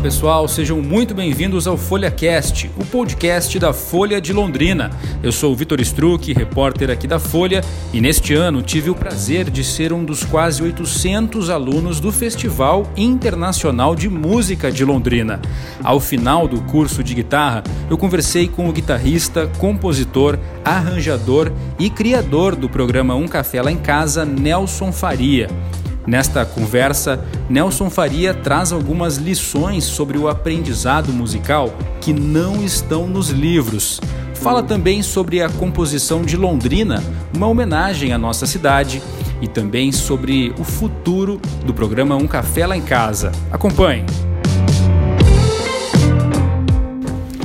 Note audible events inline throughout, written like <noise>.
pessoal, sejam muito bem-vindos ao FolhaCast, o podcast da Folha de Londrina. Eu sou o Vitor Struck, repórter aqui da Folha, e neste ano tive o prazer de ser um dos quase 800 alunos do Festival Internacional de Música de Londrina. Ao final do curso de guitarra, eu conversei com o guitarrista, compositor, arranjador e criador do programa Um Café Lá em Casa, Nelson Faria. Nesta conversa, Nelson Faria traz algumas lições sobre o aprendizado musical que não estão nos livros. Fala também sobre a composição de Londrina, uma homenagem à nossa cidade, e também sobre o futuro do programa Um Café Lá em Casa. Acompanhe!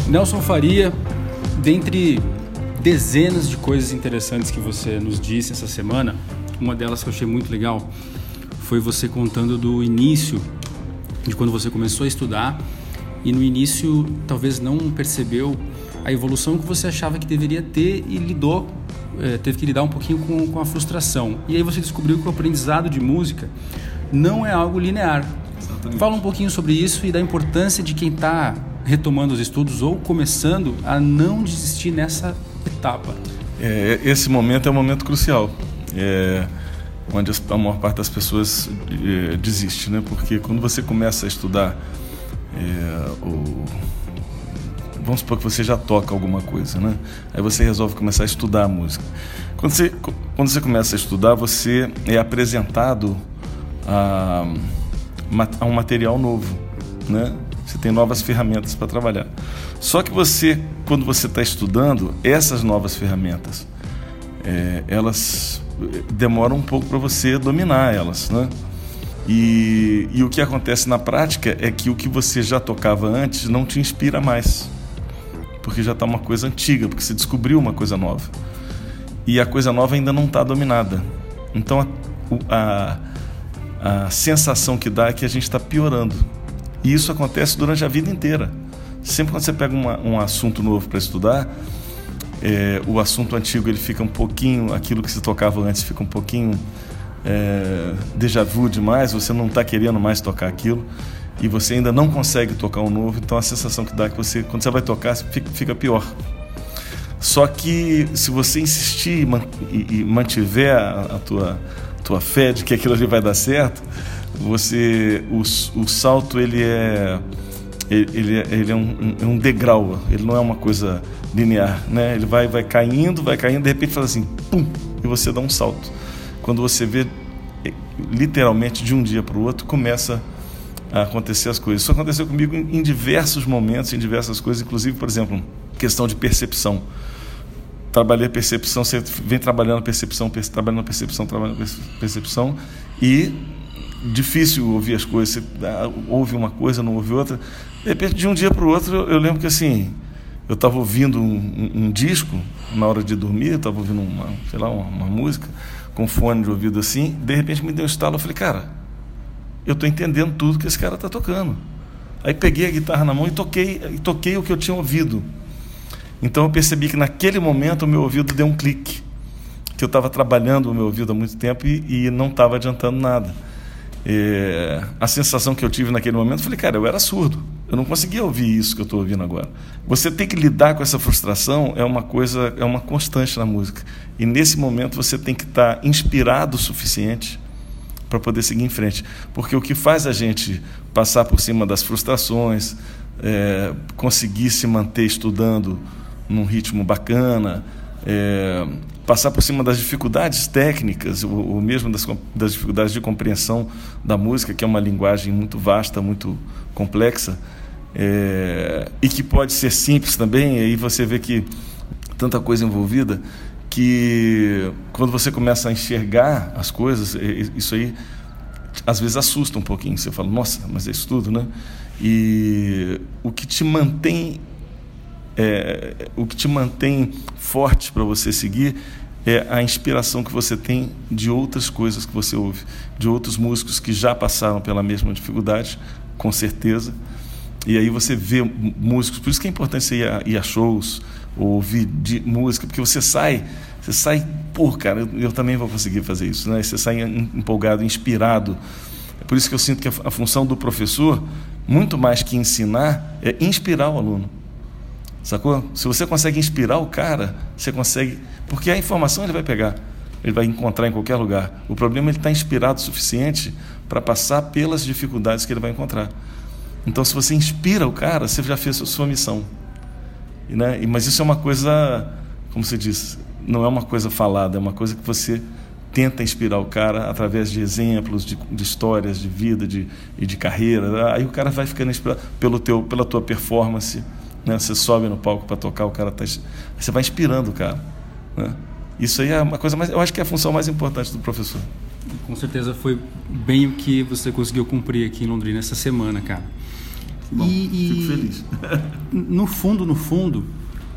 Nelson Faria, dentre dezenas de coisas interessantes que você nos disse essa semana, uma delas que eu achei muito legal foi você contando do início, de quando você começou a estudar e no início talvez não percebeu a evolução que você achava que deveria ter e lidou, é, teve que lidar um pouquinho com, com a frustração. E aí você descobriu que o aprendizado de música não é algo linear. Exatamente. Fala um pouquinho sobre isso e da importância de quem está retomando os estudos ou começando a não desistir nessa etapa. É, esse momento é um momento crucial. É, onde a maior parte das pessoas é, desiste, né? Porque quando você começa a estudar, é, o... vamos supor que você já toca alguma coisa, né? Aí você resolve começar a estudar a música. Quando você, quando você começa a estudar, você é apresentado a, a um material novo, né? Você tem novas ferramentas para trabalhar. Só que você, quando você está estudando, essas novas ferramentas, é, elas demora um pouco para você dominar elas, né? E, e o que acontece na prática é que o que você já tocava antes não te inspira mais, porque já está uma coisa antiga, porque você descobriu uma coisa nova e a coisa nova ainda não está dominada. Então a, a, a sensação que dá é que a gente está piorando. E isso acontece durante a vida inteira. Sempre quando você pega uma, um assunto novo para estudar, é, o assunto antigo ele fica um pouquinho, aquilo que se tocava antes fica um pouquinho é, déjà vu demais, você não está querendo mais tocar aquilo e você ainda não consegue tocar um novo, então a sensação que dá é que você, quando você vai tocar, fica, pior. Só que se você insistir e, mantiver a, a tua, tua fé de que aquilo ali vai dar certo, você o, o salto ele é ele, é, ele é um, um, degrau, ele não é uma coisa linear, né? Ele vai, vai caindo, vai caindo, de repente faz assim, pum, e você dá um salto. Quando você vê, eh, literalmente, de um dia para o outro, começa a acontecer as coisas. Isso aconteceu comigo em, em diversos momentos, em diversas coisas, inclusive, por exemplo, questão de percepção. Trabalhei percepção, você vem trabalhando percepção, trabalhando percepção, trabalhando percepção, e difícil ouvir as coisas. Você ah, ouve uma coisa, não ouve outra. De repente, de um dia para o outro, eu, lembro que assim, eu estava ouvindo um, um, um, disco na hora de dormir, eu estava ouvindo uma, sei lá, uma, uma, música com fone de ouvido assim. De repente me deu um estalo, eu falei, cara, eu estou entendendo tudo que esse cara está tocando. Aí peguei a guitarra na mão e toquei, e toquei o que eu tinha ouvido. Então eu percebi que naquele momento o meu ouvido deu um clique, que eu estava trabalhando o meu ouvido há muito tempo e, e não estava adiantando nada. É, a sensação que eu tive naquele momento, falei, cara, eu era surdo. Eu não conseguia ouvir isso que eu estou ouvindo agora. Você tem que lidar com essa frustração é uma coisa, é uma constante na música. E nesse momento você tem que estar tá inspirado o suficiente para poder seguir em frente. Porque o que faz a gente passar por cima das frustrações, é, conseguir se manter estudando num ritmo bacana, é, passar por cima das dificuldades técnicas, ou, ou mesmo das, das, dificuldades de compreensão da música, que é uma linguagem muito vasta, muito complexa, é, e que pode ser simples também, aí você vê que tanta coisa envolvida, que quando você começa a enxergar as coisas, isso aí às vezes assusta um pouquinho. Você fala, nossa, mas é isso tudo, né? E o que te mantém é, o que te mantém forte para você seguir é a inspiração que você tem de outras coisas que você ouve, de outros músicos que já passaram pela mesma dificuldade, com certeza. E aí você vê músicos, por isso que é importante você ir a, ir a shows, ouvir de música, porque você sai, você sai, pô, cara, eu, eu, também vou conseguir fazer isso, né? Você sai empolgado, inspirado. É por isso que eu sinto que a, a função do professor muito mais que ensinar, é inspirar o aluno. Sacou? Se você consegue inspirar o cara, você consegue. Porque a informação ele vai pegar, ele vai encontrar em qualquer lugar. O problema é ele estar tá inspirado o suficiente para passar pelas dificuldades que ele vai encontrar. Então, se você inspira o cara, você já fez a sua missão. Né? Mas isso é uma coisa, como se diz, não é uma coisa falada, é uma coisa que você tenta inspirar o cara através de exemplos, de, de histórias de vida de, e de carreira. Aí o cara vai ficando inspirado pelo teu, pela tua performance. Né? Você sobe no palco para tocar, o cara tá, você vai inspirando o cara. Né? Isso aí é uma coisa mais, eu acho que é a função mais importante do professor. Com certeza foi bem o que você conseguiu cumprir aqui em Londrina essa semana, cara. Bom, e, fico feliz. <laughs> no fundo, no fundo,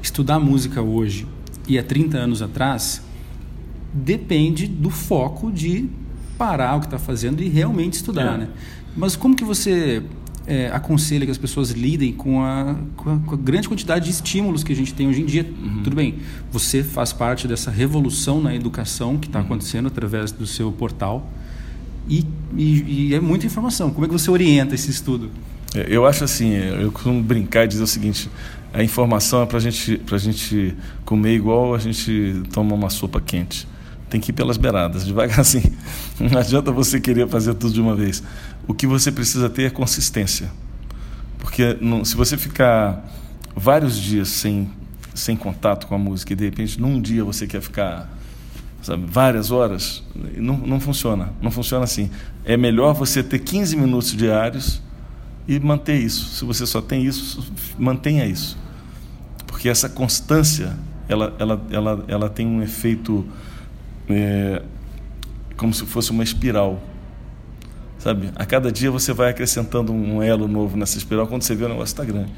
estudar música hoje e há 30 anos atrás depende do foco de parar o que está fazendo e realmente estudar, é. né? Mas como que você é, aconselha que as pessoas lidem com a, com a, com, a, grande quantidade de estímulos que a gente tem hoje em dia? Uhum. Tudo bem, você faz parte dessa revolução na educação que está uhum. acontecendo através do seu portal e, e, e, é muita informação. Como é que você orienta esse estudo? É, eu acho assim, eu costumo brincar e dizer o seguinte: a informação é para gente, a gente comer igual a gente toma uma sopa quente tem que ir pelas beiradas, <laughs> devagarzinho. Não adianta você querer fazer tudo de uma vez. O que você precisa ter é consistência. Porque não, se você ficar vários dias sem, sem contato com a música e de repente num dia você quer ficar sabe, várias horas, não, não funciona. Não funciona assim. É melhor você ter 15 minutos diários e manter isso. Se você só tem isso, mantenha isso. Porque essa constância, ela, ela, ela, ela tem um efeito é, como se fosse uma espiral. Sabe? A cada dia você vai acrescentando um elo novo nessa espiral, quando você vê o negócio está grande.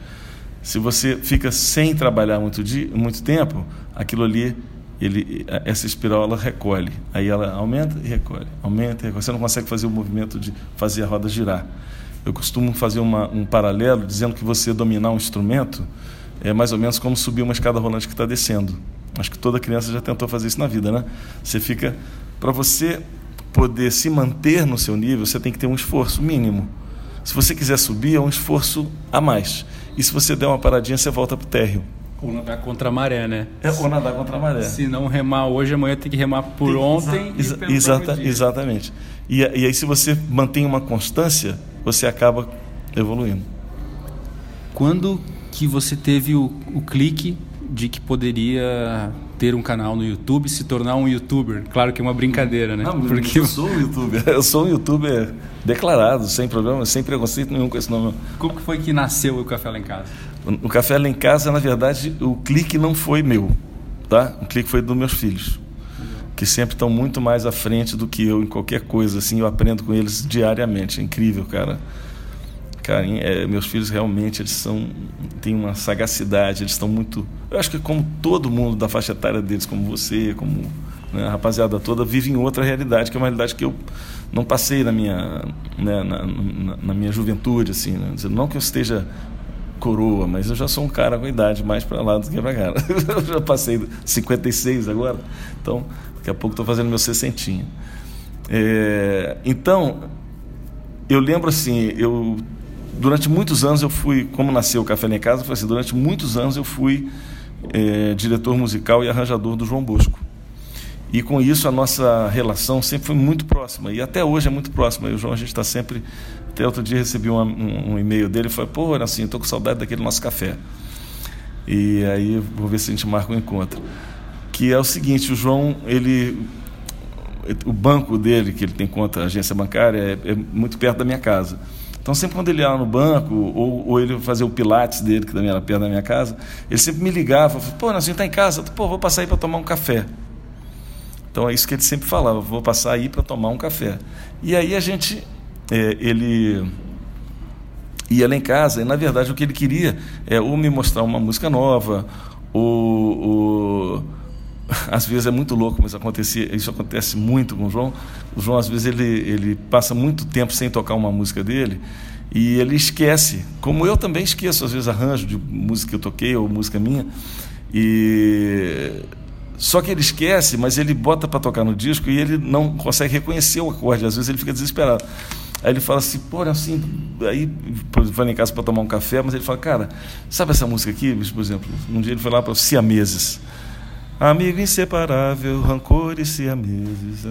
Se você fica sem trabalhar muito, dia, muito tempo, aquilo ali, ele, essa espiral ela recolhe. Aí ela aumenta e recolhe, aumenta e recolhe. Você não consegue fazer o movimento de fazer a roda girar. Eu costumo fazer uma, um paralelo dizendo que você dominar um instrumento é mais ou menos como subir uma escada rolante que está descendo. Acho que toda criança já tentou fazer isso na vida, né? Você fica. Para você poder se manter no seu nível, você tem que ter um esforço mínimo. Se você quiser subir, é um esforço a mais. E se você der uma paradinha, você volta para o térreo. Ou nadar contra a maré, né? É, ou nadar contra a maré. Se não remar hoje, amanhã tem que remar por ontem. Exa e exata, exatamente. E, e aí, se você mantém uma constância, você acaba evoluindo. Quando que você teve o, o clique de que poderia ter um canal no YouTube se tornar um youtuber. Claro que é uma brincadeira, né? Não, Porque eu sou um youtuber. Eu sou um youtuber declarado, sem problema, sem preconceito nenhum com esse nome. Como que foi que nasceu o Café Lá em Casa? O Café Lá em Casa, na verdade, o clique não foi meu, tá? O clique foi dos meus filhos, que sempre estão muito mais à frente do que eu em qualquer coisa, assim, eu aprendo com eles diariamente. É incrível, cara. Cara, é, meus filhos realmente eles são têm uma sagacidade, eles estão muito. Eu acho que como todo mundo da faixa etária deles, como você, como né, a rapaziada toda, vive em outra realidade, que é uma realidade que eu não passei na minha, né, na, na, na, minha juventude, assim. Né? Não que eu esteja coroa, mas eu já sou um cara com idade mais para lá do que para cá. <laughs> eu já passei 56 agora, então daqui a pouco estou fazendo meu sessentinho. É, então, eu lembro assim, eu durante muitos anos eu fui, como nasceu o Café em Casa, foi assim, durante muitos anos eu fui é, diretor musical e arranjador do João Bosco. E com isso a nossa relação sempre foi muito próxima. E até hoje é muito próxima. O João, a gente está sempre. Até outro dia recebi um, um, um e-mail dele e falei: pô, assim, estou com saudade daquele nosso café. E aí vou ver se a gente marca um encontro. Que é o seguinte: o João, ele. O banco dele, que ele tem conta, agência bancária, é, é muito perto da minha casa. Então, sempre quando ele ia lá no banco, ou, ou ele fazia o pilates dele, que também era perto da minha casa, ele sempre me ligava, falava, pô, Nelson, está em casa? Pô, vou passar aí para tomar um café. Então, é isso que ele sempre falava, vou passar aí para tomar um café. E aí a gente, é, ele ia lá em casa, e na verdade o que ele queria é ou me mostrar uma música nova, ou, ou <laughs> às vezes é muito louco, mas acontecia, isso acontece muito com o João. O João, às vezes, ele, ele passa muito tempo sem tocar uma música dele e ele esquece, como eu também esqueço, às vezes, arranjo de música que eu toquei ou música minha. E só que ele esquece, mas ele bota para tocar no disco e ele não consegue reconhecer o acorde, às vezes ele fica desesperado. Aí ele fala assim, pô, assim, aí lá em casa para tomar um café, mas ele fala, cara, sabe essa música aqui, por exemplo? Um dia ele foi lá para Siameses. Amigo inseparável, rancor e siameses.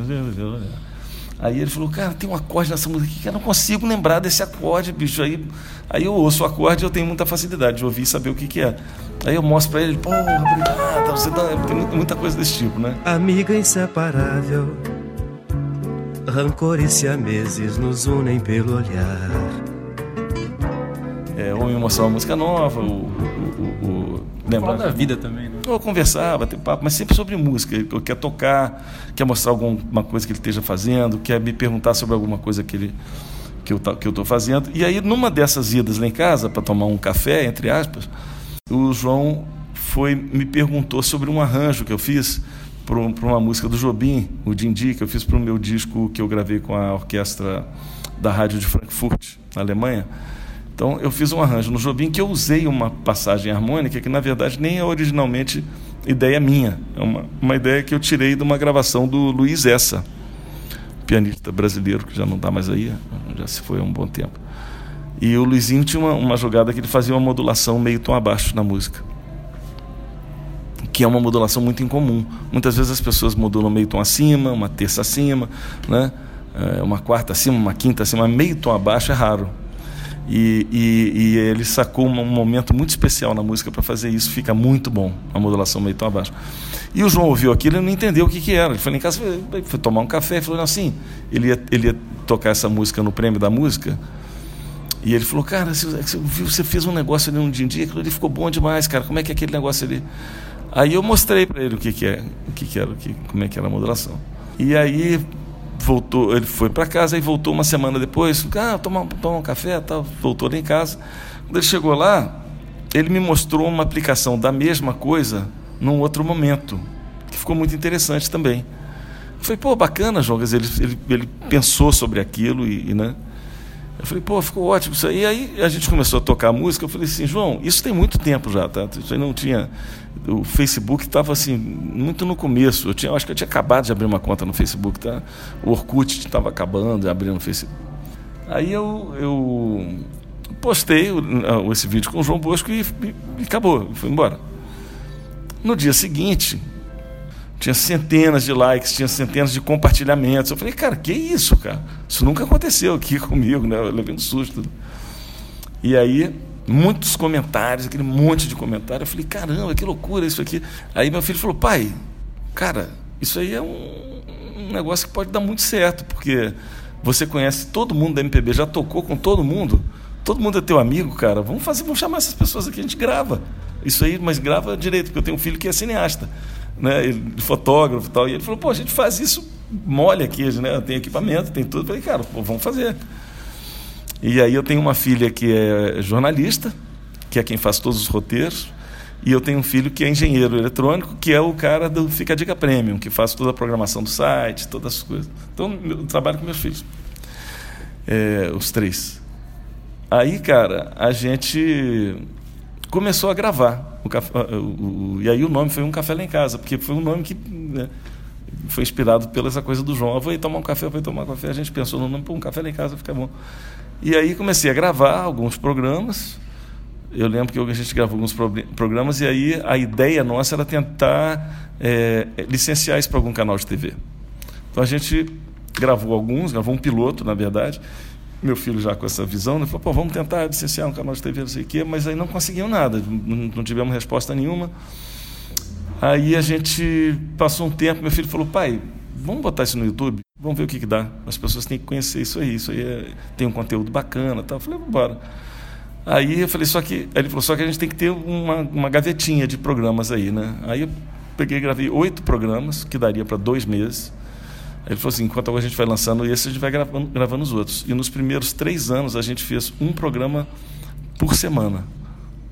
Aí ele falou, cara, tem um acorde nessa música aqui que eu não consigo lembrar desse acorde, bicho. Aí, aí eu ouço o acorde e eu tenho muita facilidade de ouvir e saber o que, que é. Aí eu mostro para ele, pô, obrigado, você dá, tem muita coisa desse tipo, né? Amiga inseparável, rancor e siameses nos unem pelo olhar. É, ou me mostrar uma música nova, o, lembrar da vida também, né? Ou conversar, bater papo, mas sempre sobre música. Ele quer tocar, quer mostrar alguma coisa que ele esteja fazendo, quer me perguntar sobre alguma coisa que ele que eu que eu estou fazendo. E aí numa dessas idas lá em casa para tomar um café, entre aspas, o João foi me perguntou sobre um arranjo que eu fiz para uma música do Jobim, o Dindi, que eu fiz para o meu disco que eu gravei com a orquestra da rádio de Frankfurt, na Alemanha. Então eu fiz um arranjo no Jobim que eu usei uma passagem harmônica que na verdade nem é originalmente ideia minha, é uma, uma ideia que eu tirei de uma gravação do Luiz Essa, pianista brasileiro que já não está mais aí, já se foi há um bom tempo. E o Luizinho tinha uma, uma jogada que ele fazia uma modulação meio tom abaixo na música que é uma modulação muito incomum. Muitas vezes as pessoas modulam meio tom acima, uma terça acima, né? É, uma quarta acima, uma quinta acima, meio tom abaixo é raro. E, e, e, ele sacou um momento muito especial na música para fazer isso. Fica muito bom, a modulação meio tão abaixo. E o João ouviu aquilo e não entendeu o que, que era. Ele foi em casa, foi, foi tomar um café falou assim: ele ia, ele ia tocar essa música no prêmio da música. E ele falou: Cara, você, você fez um negócio ali um dia, dia aquilo ali ficou bom demais, cara. Como é que é aquele negócio ali? Aí eu mostrei para ele o que, que é, o que, que era, o que, como é que era a modulação. E aí voltou, ele foi para casa e voltou uma semana depois, ah, tomar, tomar um café, tal, voltou lá em casa. Quando ele chegou lá, ele me mostrou uma aplicação da mesma coisa num outro momento, que ficou muito interessante também. Eu falei, pô, bacana, Jogas, ele, ele, ele pensou sobre aquilo e, e né? Eu falei, pô, ficou ótimo isso aí. E aí a gente começou a tocar música. Eu falei assim, João, isso tem muito tempo já, tá? Isso aí não tinha. O Facebook estava assim, muito no começo. Eu, tinha, eu acho que eu tinha acabado de abrir uma conta no Facebook, tá? O Orkut estava acabando de abrir no Facebook. Aí eu, eu postei esse vídeo com o João Bosco e, e, acabou, foi embora. No dia seguinte, tinha centenas de likes, tinha centenas de compartilhamentos. Eu falei, cara, que isso, cara? Isso nunca aconteceu aqui <laughs> comigo, né? Eu levei um susto. E aí, muitos comentários, aquele monte de comentários. Eu falei, caramba, que loucura isso aqui. Aí meu filho falou, pai, cara, isso aí é um, um negócio que pode dar muito certo, porque você conhece todo mundo da MPB, já tocou com todo mundo, todo mundo é teu amigo, cara. Vamos fazer, vamos chamar essas pessoas aqui, a gente grava. Isso aí, mas grava direito, porque eu tenho um filho que é cineasta né, fotógrafo e tal. E ele falou, pô, a gente faz isso mole aqui, né? Tem equipamento, tem tudo. Eu falei, cara, pô, vamos fazer. E aí eu tenho uma filha que é jornalista, que é quem faz todos os roteiros, e eu tenho um filho que é engenheiro eletrônico, que é o cara do Fica a Dica Premium, que faz toda a programação do site, todas as coisas. Então, eu trabalho com meus filhos. É, os três. Aí, cara, a gente começou a gravar. O, café, o, o, e aí o nome foi Um Café Lá em Casa, porque foi um nome que né, foi inspirado pela essa coisa do João. Eu vou ir tomar um café, eu vou tomar um café. A gente pensou no nome, pô, Um Café Lá em Casa fica bom. E aí comecei a gravar alguns programas. Eu lembro que a gente gravou alguns programas e aí a ideia nossa era tentar é, licenciar isso para algum canal de TV. Então a gente gravou alguns, gravou um piloto, na verdade, meu filho já com essa visão, né, falou, pô, vamos tentar licenciar um canal de TV, não sei o quê, mas aí não conseguiam nada, não, tivemos resposta nenhuma. Aí a gente passou um tempo, meu filho falou, pai, vamos botar isso no YouTube, vamos ver o que, que dá. As pessoas têm que conhecer isso aí, isso aí é, tem um conteúdo bacana, tal. Eu falei, embora. Aí eu falei, só que, ele falou, só que a gente tem que ter uma, uma gavetinha de programas aí, né? Aí eu peguei e gravei oito programas, que daria para dois meses. Ele falou assim: enquanto a gente vai lançando esse, a gente vai gravando, gravando os outros. E nos primeiros três anos a gente fez um programa por semana,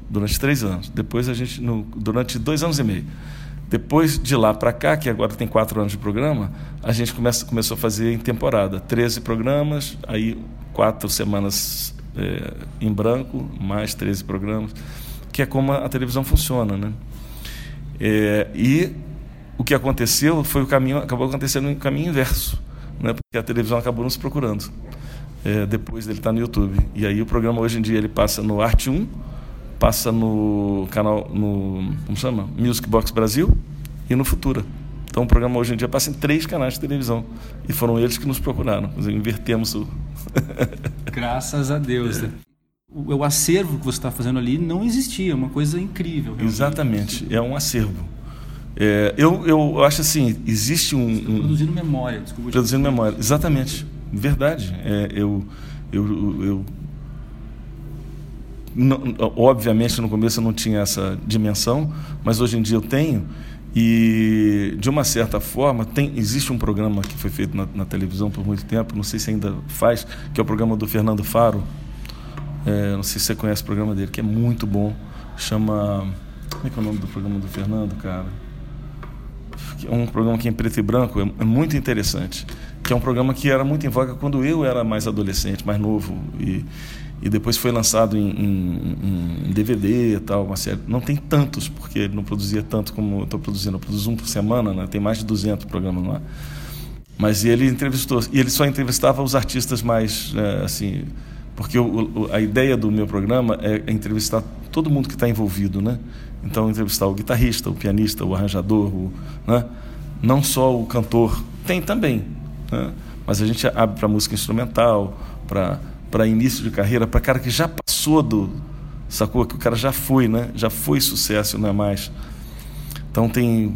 durante três anos. Depois a gente, no, durante dois anos e meio. Depois de lá para cá, que agora tem quatro anos de programa, a gente começa, começou a fazer em temporada. 13 programas, aí quatro semanas é, em branco, mais 13 programas, que é como a, televisão funciona. Né? É, e o que aconteceu foi o caminho acabou acontecendo no caminho inverso, né? Porque a televisão acabou nos procurando. é, depois dele estar tá no YouTube. E aí o programa hoje em dia ele passa no Arte 1, passa no canal, no, como chama? Music Box Brasil e no Futura. Então o programa hoje em dia passa em três canais de televisão. E foram eles que nos procuraram. Invertemos o. <laughs> Graças a Deus. É. O, o, acervo que você está fazendo ali não existia, uma coisa incrível. Realmente. Exatamente, é um acervo. É, eu, eu acho assim, existe um, um... Produzindo memória, desculpa. Produzindo memória, exatamente. Verdade. É, eu, eu, eu não, obviamente no começo eu não tinha essa dimensão, mas hoje em dia eu tenho. E de uma certa forma tem existe um programa que foi feito na, na televisão por muito tempo, não sei se ainda faz, que é o programa do Fernando Faro. É, não sei se você conhece o programa dele, que é muito bom. Chama como é que é o nome do programa do Fernando, cara? É um programa que é em preto e branco, é, é muito interessante que é um programa que era muito em voga quando eu era mais adolescente, mais novo e, e depois foi lançado em, em, em DVD e tal, uma série. Não tem tantos porque ele não produzia tanto como eu estou produzindo. Eu produzo um por semana, né? Tem mais de 200 programas lá. Mas ele entrevistou e ele só entrevistava os artistas mais é, assim, porque o, a ideia do meu programa é, é entrevistar todo mundo que está envolvido, né? Então entrevistar o guitarrista, o pianista, o arranjador, o, né? Não só o cantor, tem também, né? Mas a gente abre para música instrumental, para início de carreira, para cara que já passou do. Sacou? Que o cara já foi, né? Já foi sucesso, não é mais. Então tem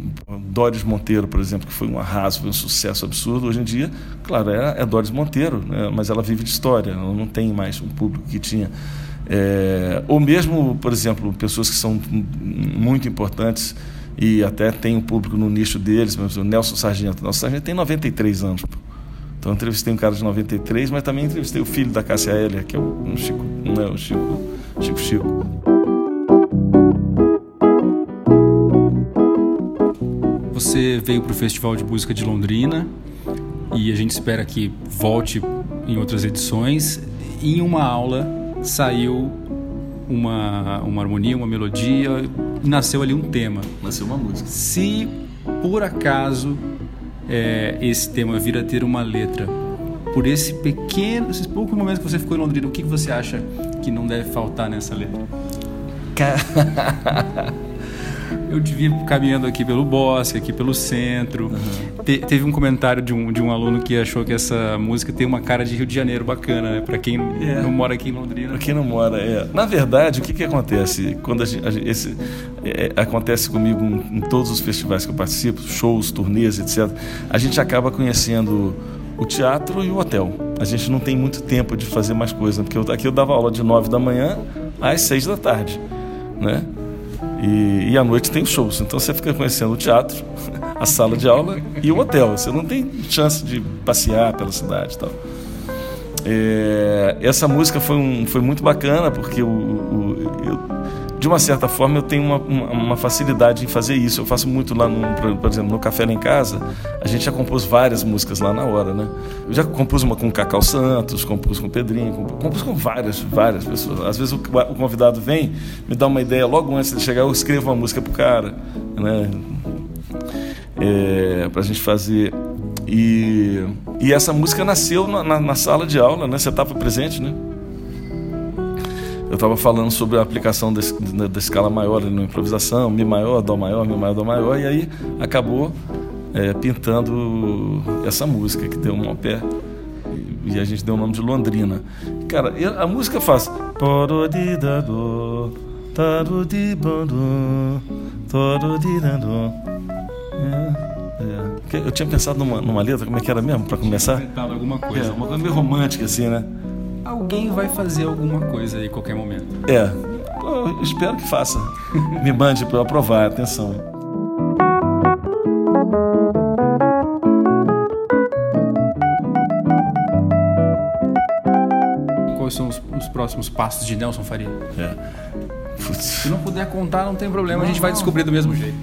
Doris Monteiro, por exemplo, que foi um arraso, foi um sucesso absurdo. Hoje em dia, claro, é, é Doris Monteiro, né? mas ela vive de história, ela não tem mais um público que tinha. É, ou mesmo, por exemplo, pessoas que são muito importantes e até tem um público no nicho deles, mas o Nelson Sargento. Nelson Sargento tem 93 anos. Então entrevistei um cara de 93, mas também entrevistei o filho da Cássia Hélia, que é o, Chico, não é o Chico, Chico Chico. Você veio para o Festival de Música de Londrina e a gente espera que volte em outras edições. Em uma aula saiu uma, uma harmonia, uma melodia, nasceu ali um tema. Nasceu uma música. Se por acaso é, esse tema vir a ter uma letra, por esse pequeno, esses poucos momentos que você ficou em Londrina, o que, que você acha que não deve faltar nessa letra? <laughs> eu devia caminhando aqui pelo bosque, aqui pelo centro. Uhum. Te, teve um comentário de um, de um aluno que achou que essa música tem uma cara de Rio de Janeiro bacana, né? Para quem é. não mora aqui em Londrina. Para quem não mora, é. Na verdade, o que, que acontece? Quando a gente, a gente esse, é, acontece comigo em, em todos os festivais que eu participo, shows, turnês, etc., a gente acaba conhecendo o teatro e o hotel. A gente não tem muito tempo de fazer mais coisas, porque eu, aqui eu dava aula de nove da manhã às seis da tarde, né? E, e à noite tem shows. Então você fica conhecendo o teatro, <laughs> a sala de aula e o hotel. Você não tem chance de passear pela cidade e tal. É, essa música foi, um, foi muito bacana porque o, o eu, de uma certa forma eu tenho uma, uma, uma, facilidade em fazer isso. Eu faço muito lá, no, por exemplo, no Café lá em Casa, a gente já compôs várias músicas lá na hora, né? Eu já compus uma com o Cacau Santos, compus com o Pedrinho, compus com várias, várias pessoas. Às vezes o, o convidado vem, me dá uma ideia, logo antes de chegar eu escrevo uma música pro cara, né? É, pra gente fazer. E, e essa música nasceu na, na, na sala de aula, né? Você estava presente, né? Eu estava falando sobre a aplicação da, da escala maior na improvisação, Mi maior, Dó maior, Mi maior, Dó maior, e aí acabou é, pintando essa música que deu um ao pé e a gente deu o nome de Londrina. Cara, a música faz. É, é. Eu tinha pensado numa, numa letra, como é que era mesmo, para começar? alguma coisa. É, uma coisa meio romântica, assim, né? Alguém vai fazer alguma coisa aí em qualquer momento. É, eu espero que faça. <laughs> Me mande para eu aprovar, atenção. Quais são os, os próximos passos de Nelson Faria? É. Se não puder contar, não tem problema, não, a gente vai descobrir do mesmo jeito.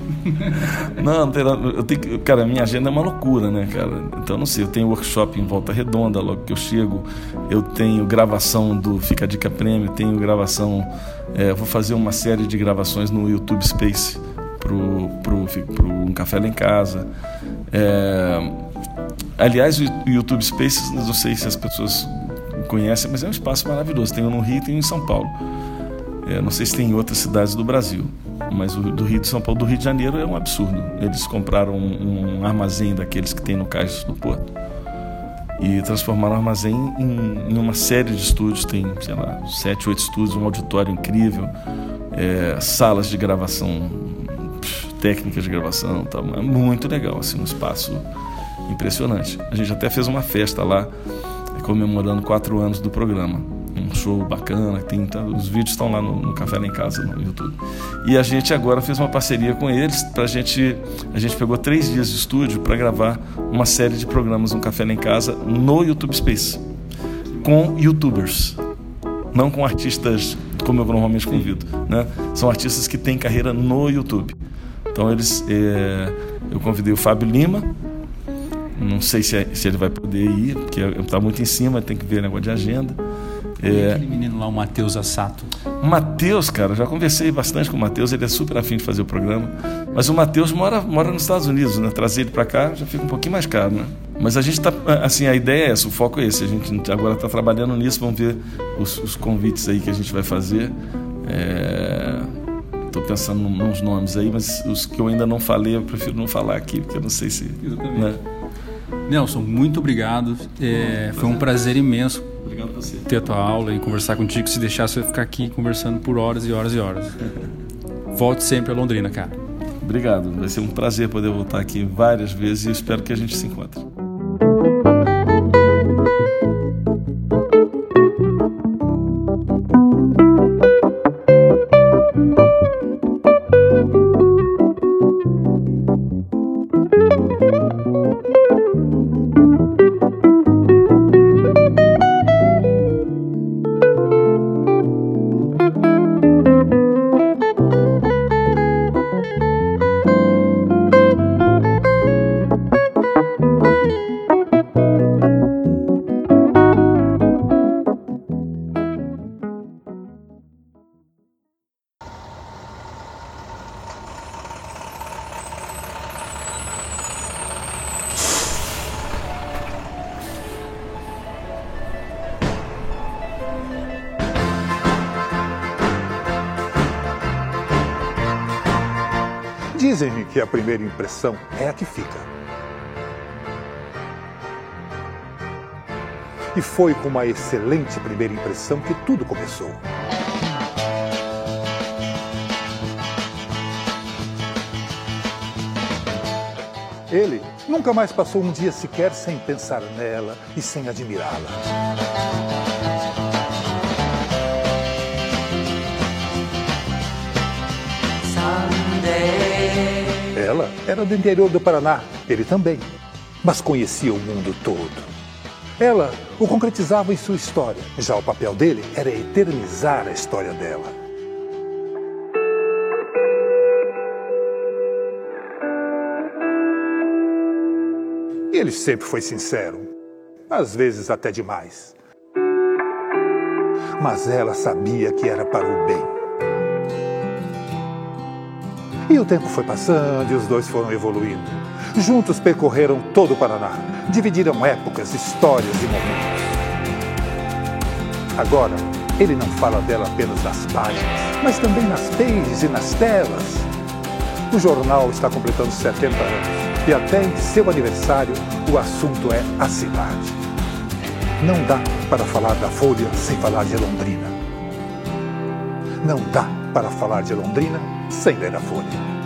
<laughs> não, não tem nada. Eu tenho, cara, minha agenda é uma loucura, né, cara? Então, não sei, eu tenho workshop em Volta Redonda logo que eu chego, eu tenho gravação do Fica a Dica Prêmio, tenho gravação. É, vou fazer uma série de gravações no YouTube Space pro, pro, pro Um Café Lá em Casa. É, aliás, o YouTube Space, não sei se as pessoas conhecem, mas é um espaço maravilhoso. Tem um no Rio e tem um em São Paulo. É, não sei se tem em outras cidades do Brasil, mas o do Rio de São Paulo, do Rio de Janeiro é um absurdo. Eles compraram um, um armazém daqueles que tem no Cais do Porto e transformaram o armazém em, em, uma série de estúdios. Tem, sei lá, sete, oito estúdios, um auditório incrível, é, salas de gravação, técnicas de gravação, tá, é muito legal, assim, um espaço impressionante. A gente até fez uma festa lá comemorando quatro anos do programa show bacana, tem, tá, os vídeos estão lá no, no, Café lá em Casa, no YouTube. E a gente agora fez uma parceria com eles, pra gente, a gente pegou três dias de estúdio para gravar uma série de programas no Café lá em Casa no YouTube Space, com youtubers, não com artistas como eu normalmente convido, né? São artistas que têm carreira no YouTube. Então eles, é, eu convidei o Fábio Lima, não sei se, é, se ele vai poder ir, porque está muito em cima, tem que ver negócio de agenda. É... Aquele menino lá, o Matheus Assato. O Matheus, cara, já conversei bastante com o Matheus, ele é super afim de fazer o programa. Mas o Matheus mora, mora nos Estados Unidos, né? Trazer ele para cá já fica um pouquinho mais caro, né? Mas a gente está, assim, a ideia é essa, o foco é esse. A gente agora está trabalhando nisso, vamos ver os, os, convites aí que a gente vai fazer. Estou é... pensando nos nomes aí, mas os que eu ainda não falei, eu prefiro não falar aqui, porque eu não sei se. Né? Nelson, muito obrigado. É, foi um prazer imenso Obrigado você. ter a tua aula e conversar contigo. Se deixasse, eu ia ficar aqui conversando por horas e horas e horas. <laughs> Volte sempre a Londrina, cara. Obrigado. Vai ser um prazer poder voltar aqui várias vezes e espero que a gente se encontre. Primeira impressão é a que fica. E foi com uma excelente primeira impressão que tudo começou. Ele nunca mais passou um dia sequer sem pensar nela e sem admirá-la. Ela era do interior do Paraná, ele também, mas conhecia o mundo todo. Ela o concretizava em sua história, já o papel dele era eternizar a história dela. Ele sempre foi sincero, às vezes até demais. Mas ela sabia que era para o bem. E o tempo foi passando e os dois foram evoluindo. Juntos percorreram todo o Paraná, dividiram épocas, histórias e momentos. Agora, ele não fala dela apenas nas páginas, mas também nas pages e nas telas. O jornal está completando 70 anos e até em seu aniversário o assunto é a cidade. Não dá para falar da Folha sem falar de Londrina. Não dá para falar de Londrina sem ler a Folha.